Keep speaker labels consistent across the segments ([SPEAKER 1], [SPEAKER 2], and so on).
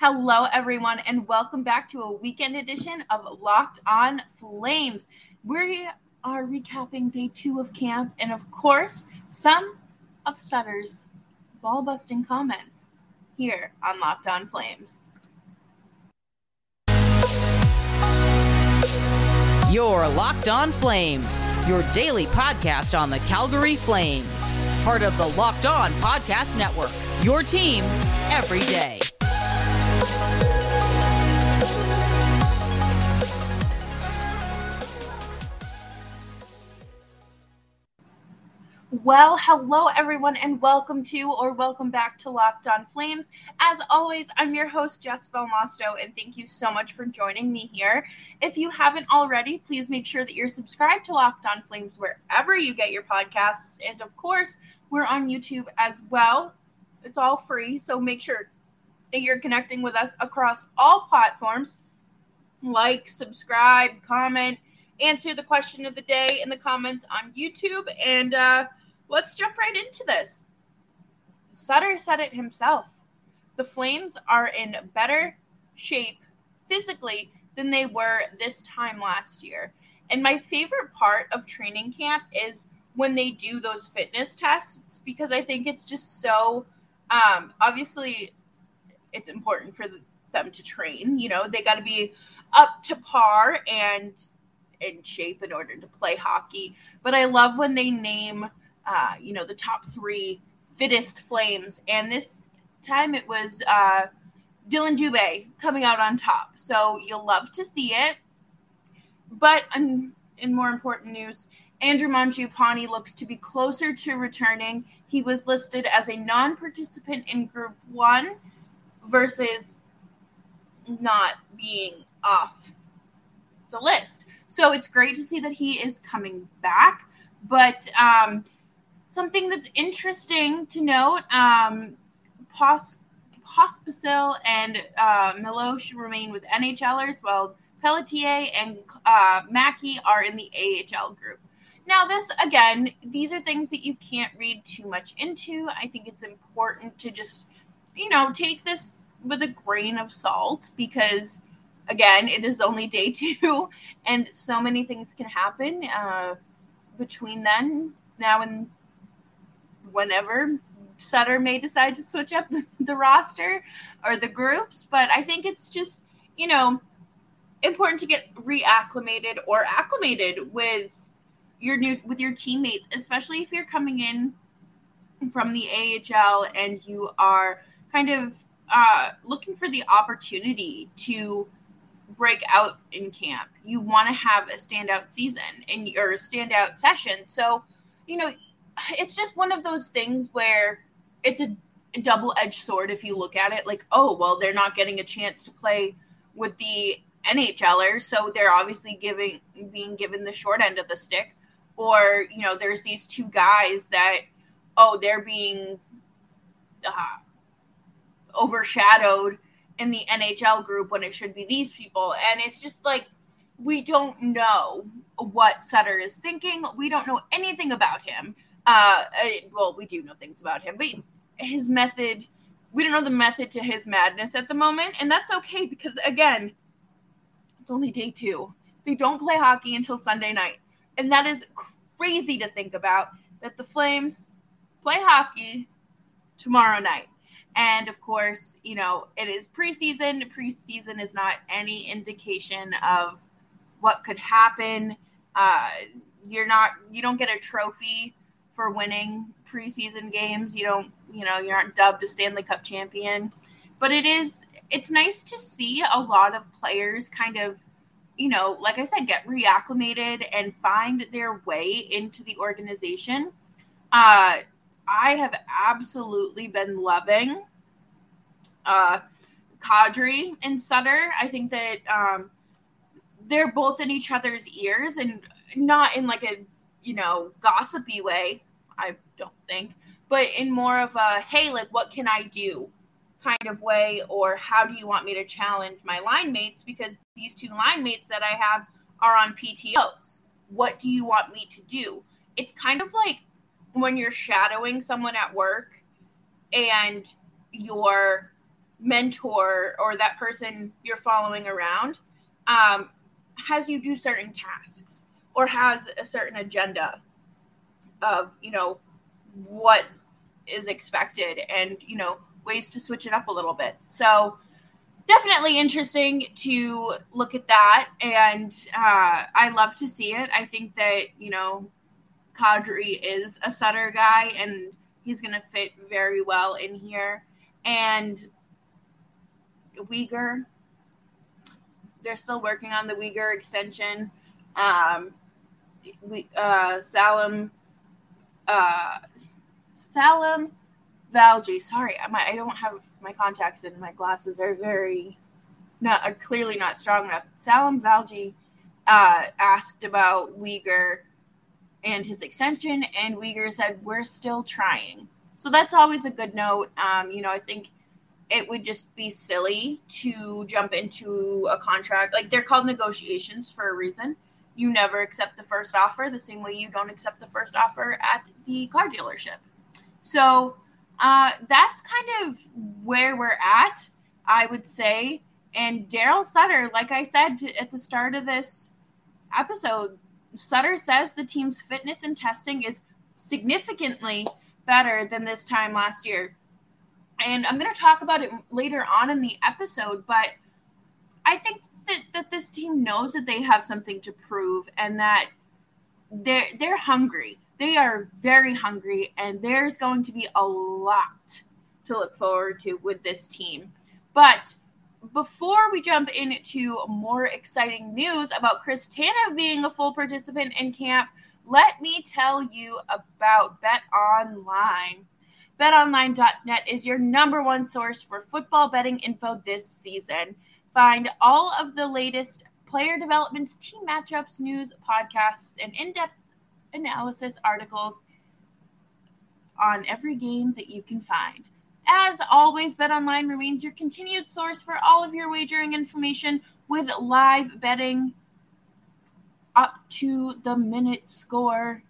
[SPEAKER 1] Hello, everyone, and welcome back to a weekend edition of Locked On Flames. We are recapping day two of camp and, of course, some of Sutter's ball busting comments here on Locked On Flames.
[SPEAKER 2] Your Locked On Flames, your daily podcast on the Calgary Flames. Part of the Locked On Podcast Network, your team every day.
[SPEAKER 1] Well, hello everyone, and welcome to or welcome back to Locked On Flames. As always, I'm your host, Jess Belmosto, and thank you so much for joining me here. If you haven't already, please make sure that you're subscribed to Locked On Flames wherever you get your podcasts. And of course, we're on YouTube as well. It's all free, so make sure that you're connecting with us across all platforms. Like, subscribe, comment, answer the question of the day in the comments on YouTube, and uh, let's jump right into this. Sutter said it himself. The Flames are in better shape physically than they were this time last year. And my favorite part of training camp is when they do those fitness tests because I think it's just so um, obviously it's important for them to train. You know, they got to be up to par and in shape in order to play hockey. But I love when they name uh, you know, the top three fittest flames. And this time it was uh, Dillon Dubé coming out on top. So you'll love to see it. But um, in more important news, Andrew Mangiapane looks to be closer to returning. He was listed as a non participant in Group 1 versus not being off the list. So it's great to see that he is coming back. But um, something that's interesting to note um, Pos- Pospisil and uh, Milosh remain with NHLers, while Pelletier and uh, Mackey are in the AHL group. Now, this again, these are things that you can't read too much into. I think it's important to just, you know, take this with a grain of salt because, again, it is only day two and so many things can happen uh, between then, now, and whenever Sutter may decide to switch up the roster or the groups, but I think it's just, you know, important to get reacclimated or acclimated with your new with your teammates, especially if you're coming in from the AHL and you are kind of uh, looking for the opportunity to break out in camp. You want to have a standout season and or a standout session. So, you know, it's just one of those things where it's a double edged sword if you look at it. Like, oh, well, they're not getting a chance to play with the NHLers, so they're obviously giving being given the short end of the stick. Or, you know, there's these two guys that, oh, they're being uh, overshadowed in the NHL group when it should be these people. And it's just like, we don't know what Sutter is thinking. We don't know anything about him. Uh, well, we do know things about him, but his method, we don't know the method to his madness at the moment, and that's okay because again, it's only day two. They don't play hockey until Sunday night, and that is crazy to think about. That the Flames play hockey tomorrow night. And of course, you know, it is preseason. Preseason is not any indication of what could happen. Uh, you're not, you don't get a trophy for winning preseason games. You don't, you know, you aren't dubbed a Stanley Cup champion, but it is it's nice to see a lot of players kind of, you know, like I said, get reacclimated and find their way into the organization. Uh, I have absolutely been loving uh, Kadri and Sutter. I think that um, they're both in each other's ears and not in like a you know gossipy way I don't think, but in more of a hey, like what can I do kind of way, or how do you want me to challenge my line mates? Because these two line mates that I have are on PTOs. What do you want me to do? It's kind of like when you're shadowing someone at work and you're mentor or that person you're following around um, has you do certain tasks or has a certain agenda of you know what is expected and you know ways to switch it up a little bit so definitely interesting to look at that and uh, i love to see it i think that you know kadri is a Sutter guy and he's going to fit very well in here and Weegar. They're still working on the Weegar extension. Um, we uh, Salim uh, Salim Valji. Sorry, my, I don't have my contacts in. My glasses are very not are clearly not strong enough. Salim Valji uh, asked about Weegar and his extension, and Weegar said we're still trying. So that's always a good note. Um, you know, I think it would just be silly to jump into a contract. Like they're called negotiations for a reason. You never accept the first offer the same way you don't accept the first offer at the car dealership. So uh, that's kind of where we're at, I would say. And Daryl Sutter, like I said to, at the start of this episode, Sutter says the team's fitness and testing is significantly better than this time last year and I'm going to talk about it later on in the episode, but I think that, that this team knows that they have something to prove and that they're they're hungry. They are very hungry, and there's going to be a lot to look forward to with this team. But before we jump into more exciting news about Chris Tanev being a full participant in camp, let me tell you about Bet Online. BetOnline.net is your number one source for football betting info this season. Find all of the latest player developments, team matchups, news, podcasts, and in depth analysis articles on every game that you can find. As always, BetOnline remains your continued source for all of your wagering information with live betting up to the minute score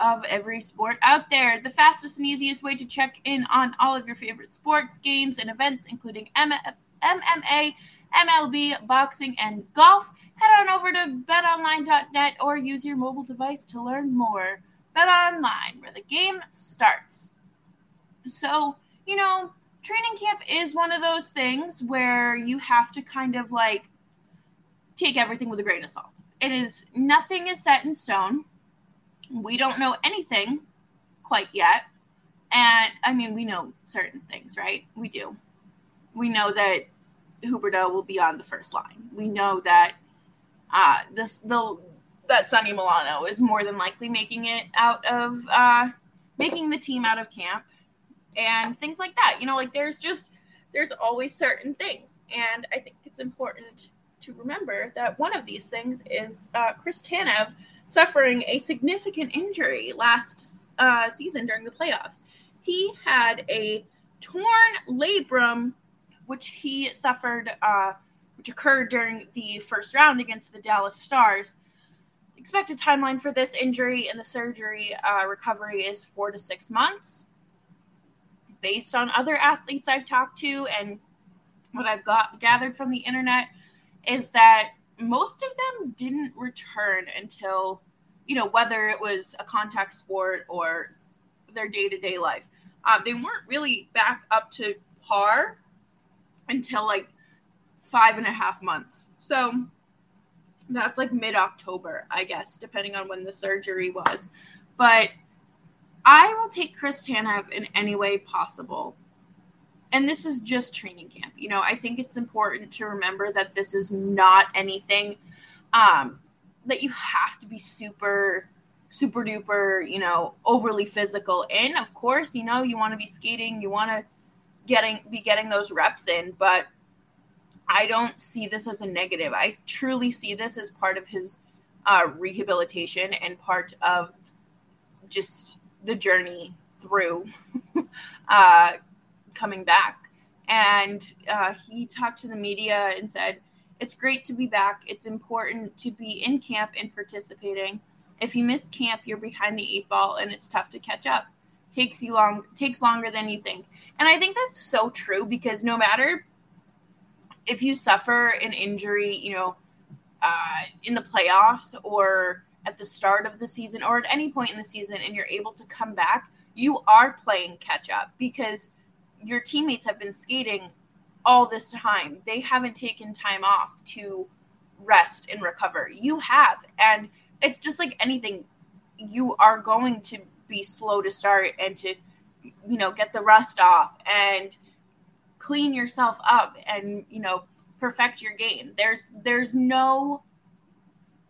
[SPEAKER 1] of every sport out there. The fastest and easiest way to check in on all of your favorite sports, games, and events, including MMA, MLB, boxing, and golf. Head on over to betonline.net or use your mobile device to learn more. Bet online, where the game starts. So, you know, training camp is one of those things where you have to kind of like take everything with a grain of salt. It is nothing is set in stone we don't know anything quite yet. And I mean, we know certain things, right? We do. We know that Huberdeau will be on the first line. We know that uh, this the that Sonny Milano is more than likely making it out of uh, making the team out of camp and things like that. You know, like there's just there's always certain things, and I think it's important to remember that one of these things is uh, Chris Tanev suffering a significant injury last uh, season during the playoffs. He had a torn labrum, which he suffered, uh, which occurred during the first round against the Dallas Stars. Expected timeline for this injury and the surgery uh, recovery is four to six months. Based on other athletes I've talked to and what I've got gathered from the internet, is that most of them didn't return until, you know, whether it was a contact sport or their day to day life. Um, they weren't really back up to par until like five and a half months. So that's like mid October, I guess, depending on when the surgery was. But I will take Chris Tanev in any way possible and this is just training camp. You know, I think it's important to remember that this is not anything um, that you have to be super, super duper, you know, overly physical in. Of course, you know, you want to be skating, you want to getting be getting those reps in, but I don't see this as a negative. I truly see this as part of his uh, rehabilitation and part of just the journey through uh, coming back. And uh, he talked to the media and said, It's great to be back. It's important to be in camp and participating. If you miss camp, you're behind the eight ball and it's tough to catch up. Takes you long takes longer than you think. And I think that's so true because no matter if you suffer an injury, you know, uh, in the playoffs or at the start of the season or at any point in the season and you're able to come back, you are playing catch up because your teammates have been skating all this time. They haven't taken time off to rest and recover. You have. And it's just like anything, you are going to be slow to start and to, you know, get the rust off and clean yourself up and, you know, perfect your game. There's there's no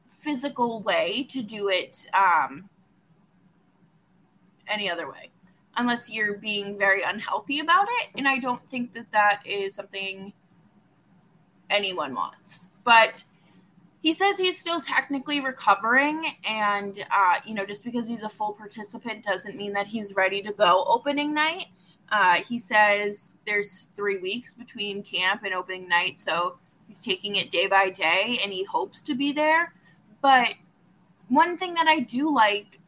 [SPEAKER 1] physical way to do it um, any other way unless you're being very unhealthy about it and i don't think that that is something anyone wants but he says he's still technically recovering and uh, you know just because he's a full participant doesn't mean that he's ready to go opening night uh, he says there's three weeks between camp and opening night so he's taking it day by day and he hopes to be there but one thing that i do like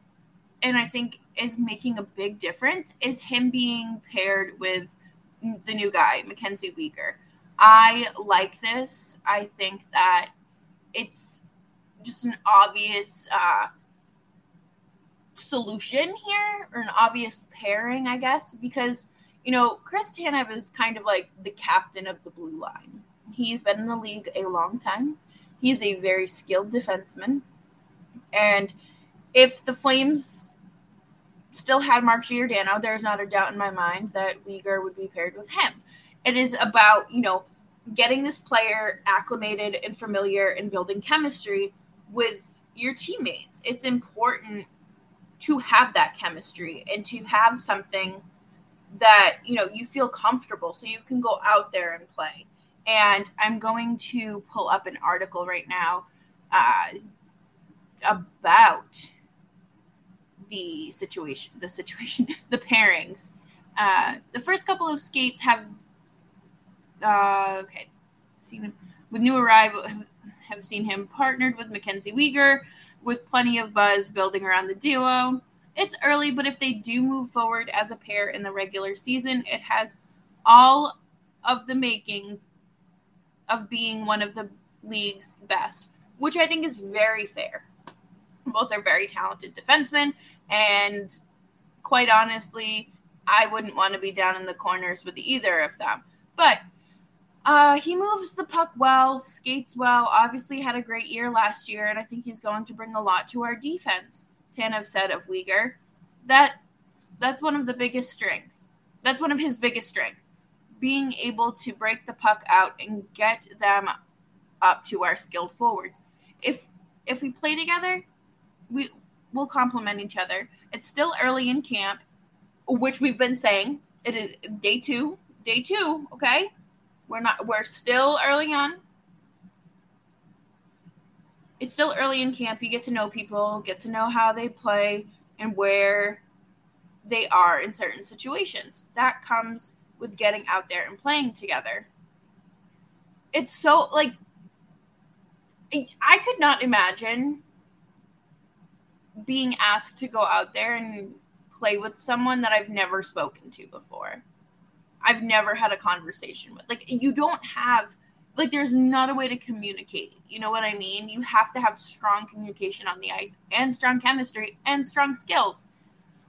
[SPEAKER 1] and i think is making a big difference is him being paired with the new guy, Mackenzie Weegar. I like this. I think that it's just an obvious uh, solution here, or an obvious pairing, I guess, because you know Chris Tanev is kind of like the captain of the blue line. He's been in the league a long time. He's a very skilled defenseman, and if the Flames still had Mark Giordano, there's not a doubt in my mind that Weegar would be paired with him. It is about, you know, getting this player acclimated and familiar and building chemistry with your teammates. It's important to have that chemistry and to have something that, you know, you feel comfortable so you can go out there and play. And I'm going to pull up an article right now uh, about the situation, the situation, the pairings. Uh, the first couple of skates have, uh, okay, seen him with new arrival, have seen him partnered with Mackenzie Weegar, with plenty of buzz building around the duo. It's early, but if they do move forward as a pair in the regular season, it has all of the makings of being one of the league's best, which I think is very fair. Both are very talented defensemen, and quite honestly, I wouldn't want to be down in the corners with either of them. But uh, he moves the puck well, skates well, obviously had a great year last year, and I think he's going to bring a lot to our defense. Tanev said of Weegar. That that's one of the biggest strengths. That's one of his biggest strengths. Being able to break the puck out and get them up to our skilled forwards. If if we play together, we will complement each other. It's still early in camp, which we've been saying. It is day two. Day two, okay? We're not we're still early on. It's still early in camp. You get to know people, get to know how they play and where they are in certain situations. That comes with getting out there and playing together. It's so like I could not imagine being asked to go out there and play with someone that I've never spoken to before. I've never had a conversation with. Like, you don't have, like, there's not a way to communicate. You know what I mean? You have to have strong communication on the ice and strong chemistry and strong skills.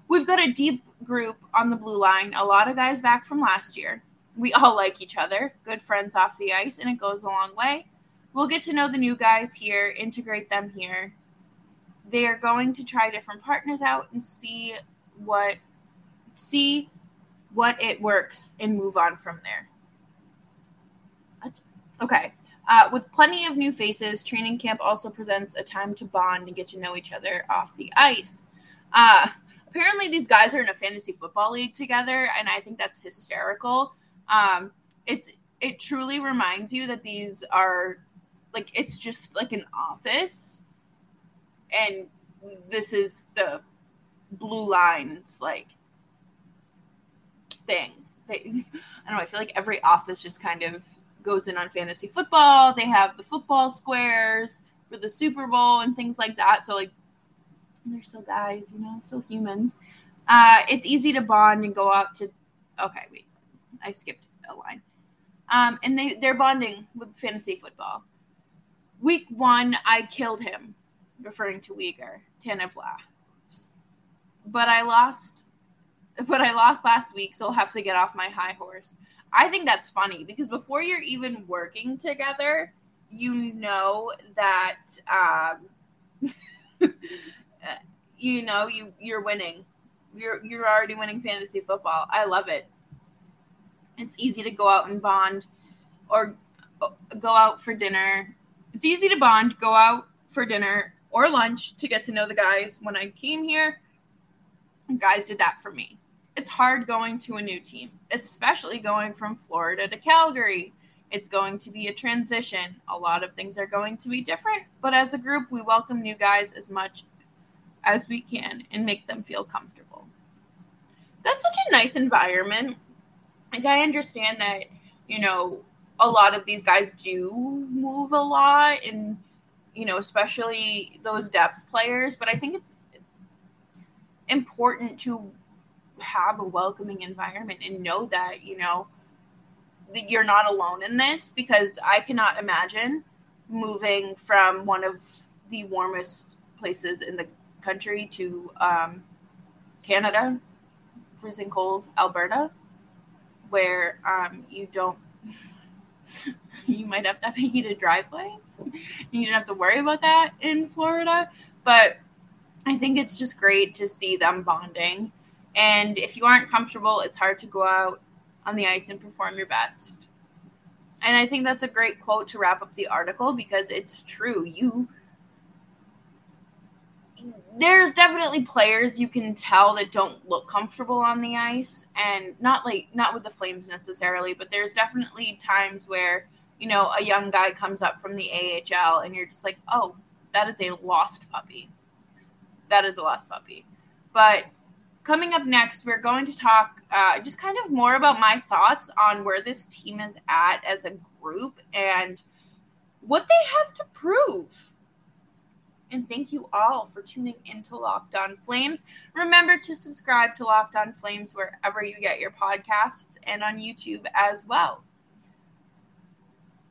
[SPEAKER 1] We've got a deep group on the blue line, a lot of guys back from last year. We all like each other, good friends off the ice, and it goes a long way. We'll get to know the new guys here, integrate them here, they are going to try different partners out and see what see what it works and move on from there. Okay. Uh, with plenty of new faces, training camp also presents a time to bond and get to know each other off the ice. Uh, apparently, these guys are in a fantasy football league together, and I think that's hysterical. Um, it's it truly reminds you that these are like it's just like an office and this is the blue lines like thing. They, I don't know. I feel like every office just kind of goes in on fantasy football. They have the football squares for the Super Bowl and things like that. So like, they're still guys, you know, still humans. Uh, it's easy to bond and go out to. Okay, wait, I skipped a line. Um, and they, they're bonding with fantasy football. Week one, I killed him, referring to Weegar, laughs. But I lost but I lost last week, so I'll have to get off my high horse. I think that's funny because before you're even working together, you know that um, you know you you're winning. You're you're already winning fantasy football. I love it. It's easy to go out and bond or go out for dinner. It's easy to bond, go out for dinner or lunch to get to know the guys. When I came here, guys did that for me it's hard going to a new team, especially going from Florida to Calgary. It's going to be a transition. A lot of things are going to be different, but as a group, we welcome new guys as much as we can and make them feel comfortable. That's such a nice environment. Like, I understand that, you know, a lot of these guys do move a lot and, you know, especially those depth players, but I think it's important to have a welcoming environment and know that, you know, that you're not alone in this because I cannot imagine moving from one of the warmest places in the country to um, Canada, freezing cold Alberta, where um, you don't, you might have to have a heated driveway. You don't have to worry about that in Florida. But I think it's just great to see them bonding and if you aren't comfortable, it's hard to go out on the ice and perform your best. And I think that's a great quote to wrap up the article because it's true. You there's definitely players you can tell that don't look comfortable on the ice and not like not with the flames necessarily but there's definitely times where you know a young guy comes up from the AHL and you're just like oh that is a lost puppy that is a lost puppy but coming up next, we're going to talk uh, just kind of more about my thoughts on where this team is at as a group and what they have to prove. And thank you all for tuning into Locked On Flames. Remember to subscribe to Locked On Flames wherever you get your podcasts and on YouTube as well.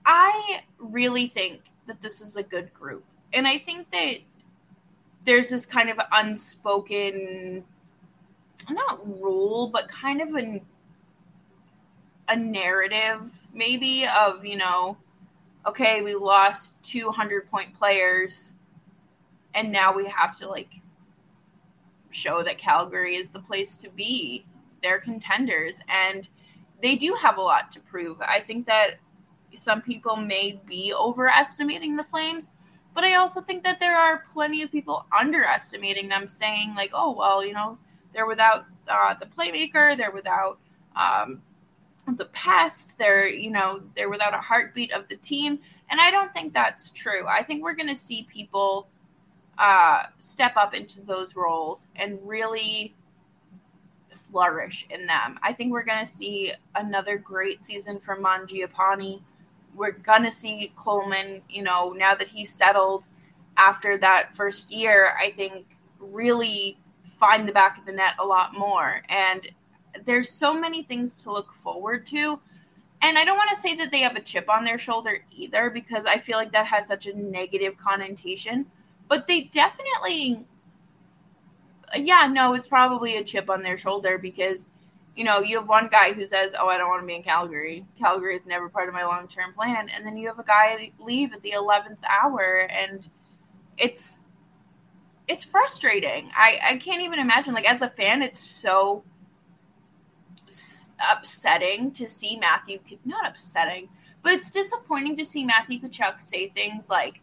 [SPEAKER 1] I really think that this is a good group. And I think that there's this kind of unspoken not rule, but kind of a a narrative maybe of you know, okay, we lost two hundred point players, and now we have to like show that Calgary is the place to be. They're contenders, and they do have a lot to prove. I think that some people may be overestimating the Flames, but I also think that there are plenty of people underestimating them, saying, like, oh, well, you know, they're without uh, the playmaker. They're without um, the pest. They're you know they're without a heartbeat of the team. And I don't think that's true. I think we're going to see people uh, step up into those roles and really flourish in them. I think we're going to see another great season from Mangiapane. We're going to see Coleman, you know, now that he's settled after that first year, I think really find the back of the net a lot more. And there's so many things to look forward to. And I don't want to say that they have a chip on their shoulder either, because I feel like that has such a negative connotation. But they definitely, yeah, no, it's probably a chip on their shoulder because, you know, you have one guy who says, Oh, I don't want to be in Calgary. Calgary is never part of my long term plan. And then you have a guy leave at the 11th hour. And it's, it's frustrating. I I can't even imagine. Like as a fan, it's so upsetting to see Matthew. Not upsetting, but it's disappointing to see Matthew Tkachuk say things like,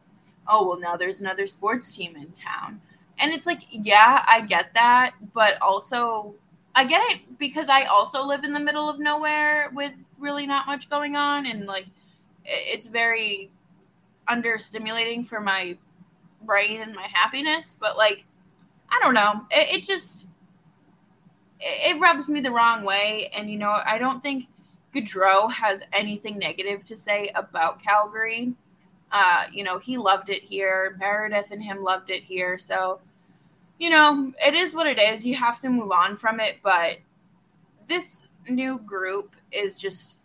[SPEAKER 1] "Oh well, now there's another sports team in town," and it's like, yeah, I get that, but also I get it because I also live in the middle of nowhere with really not much going on, and like it's very understimulating for my brain and my happiness, but like I don't know. It, it just it, it, rubs me the wrong way, and you know I don't think Gaudreau has anything negative to say about Calgary. Uh, you know he loved it here. Meredith and him loved it here, so you know it is what it is. You have to move on from it, but this new group is just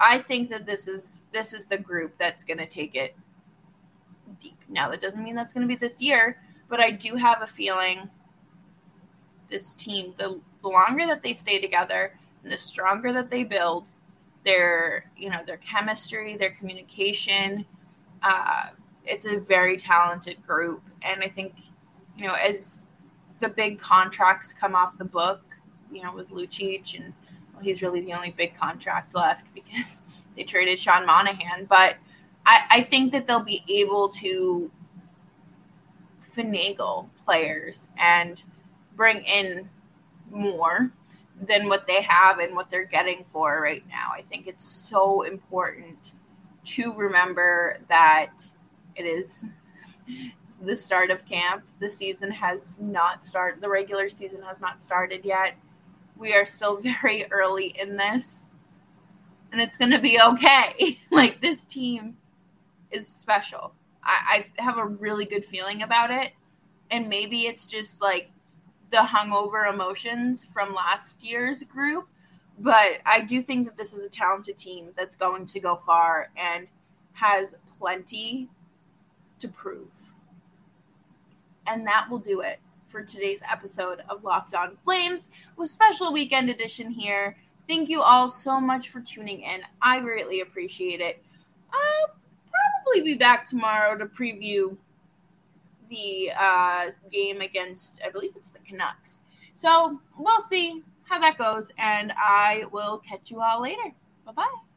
[SPEAKER 1] I think that this is this is the group that's going to take it deep. Now that doesn't mean that's going to be this year, but I do have a feeling this team the longer that they stay together and the stronger that they build their you know their chemistry, their communication, uh, it's a very talented group, and I think you know as the big contracts come off the book, you know with Lucic and well, he's really the only big contract left because they traded Sean Monahan, but I, I think that they'll be able to finagle players and bring in more than what they have and what they're getting for right now. I think it's so important to remember that it is the start of camp. The season has not started, the regular season has not started yet. We are still very early in this, and it's going to be okay. like, this team is special. I, I have a really good feeling about it. And maybe it's just like the hungover emotions from last year's group. But I do think that this is a talented team that's going to go far and has plenty to prove. And that will do it for today's episode of Locked On Flames with special weekend edition here. Thank you all so much for tuning in. I greatly appreciate it. I'll probably be back tomorrow to preview the uh, game against, I believe it's the Canucks. So we'll see how that goes, and I will catch you all later. Bye bye.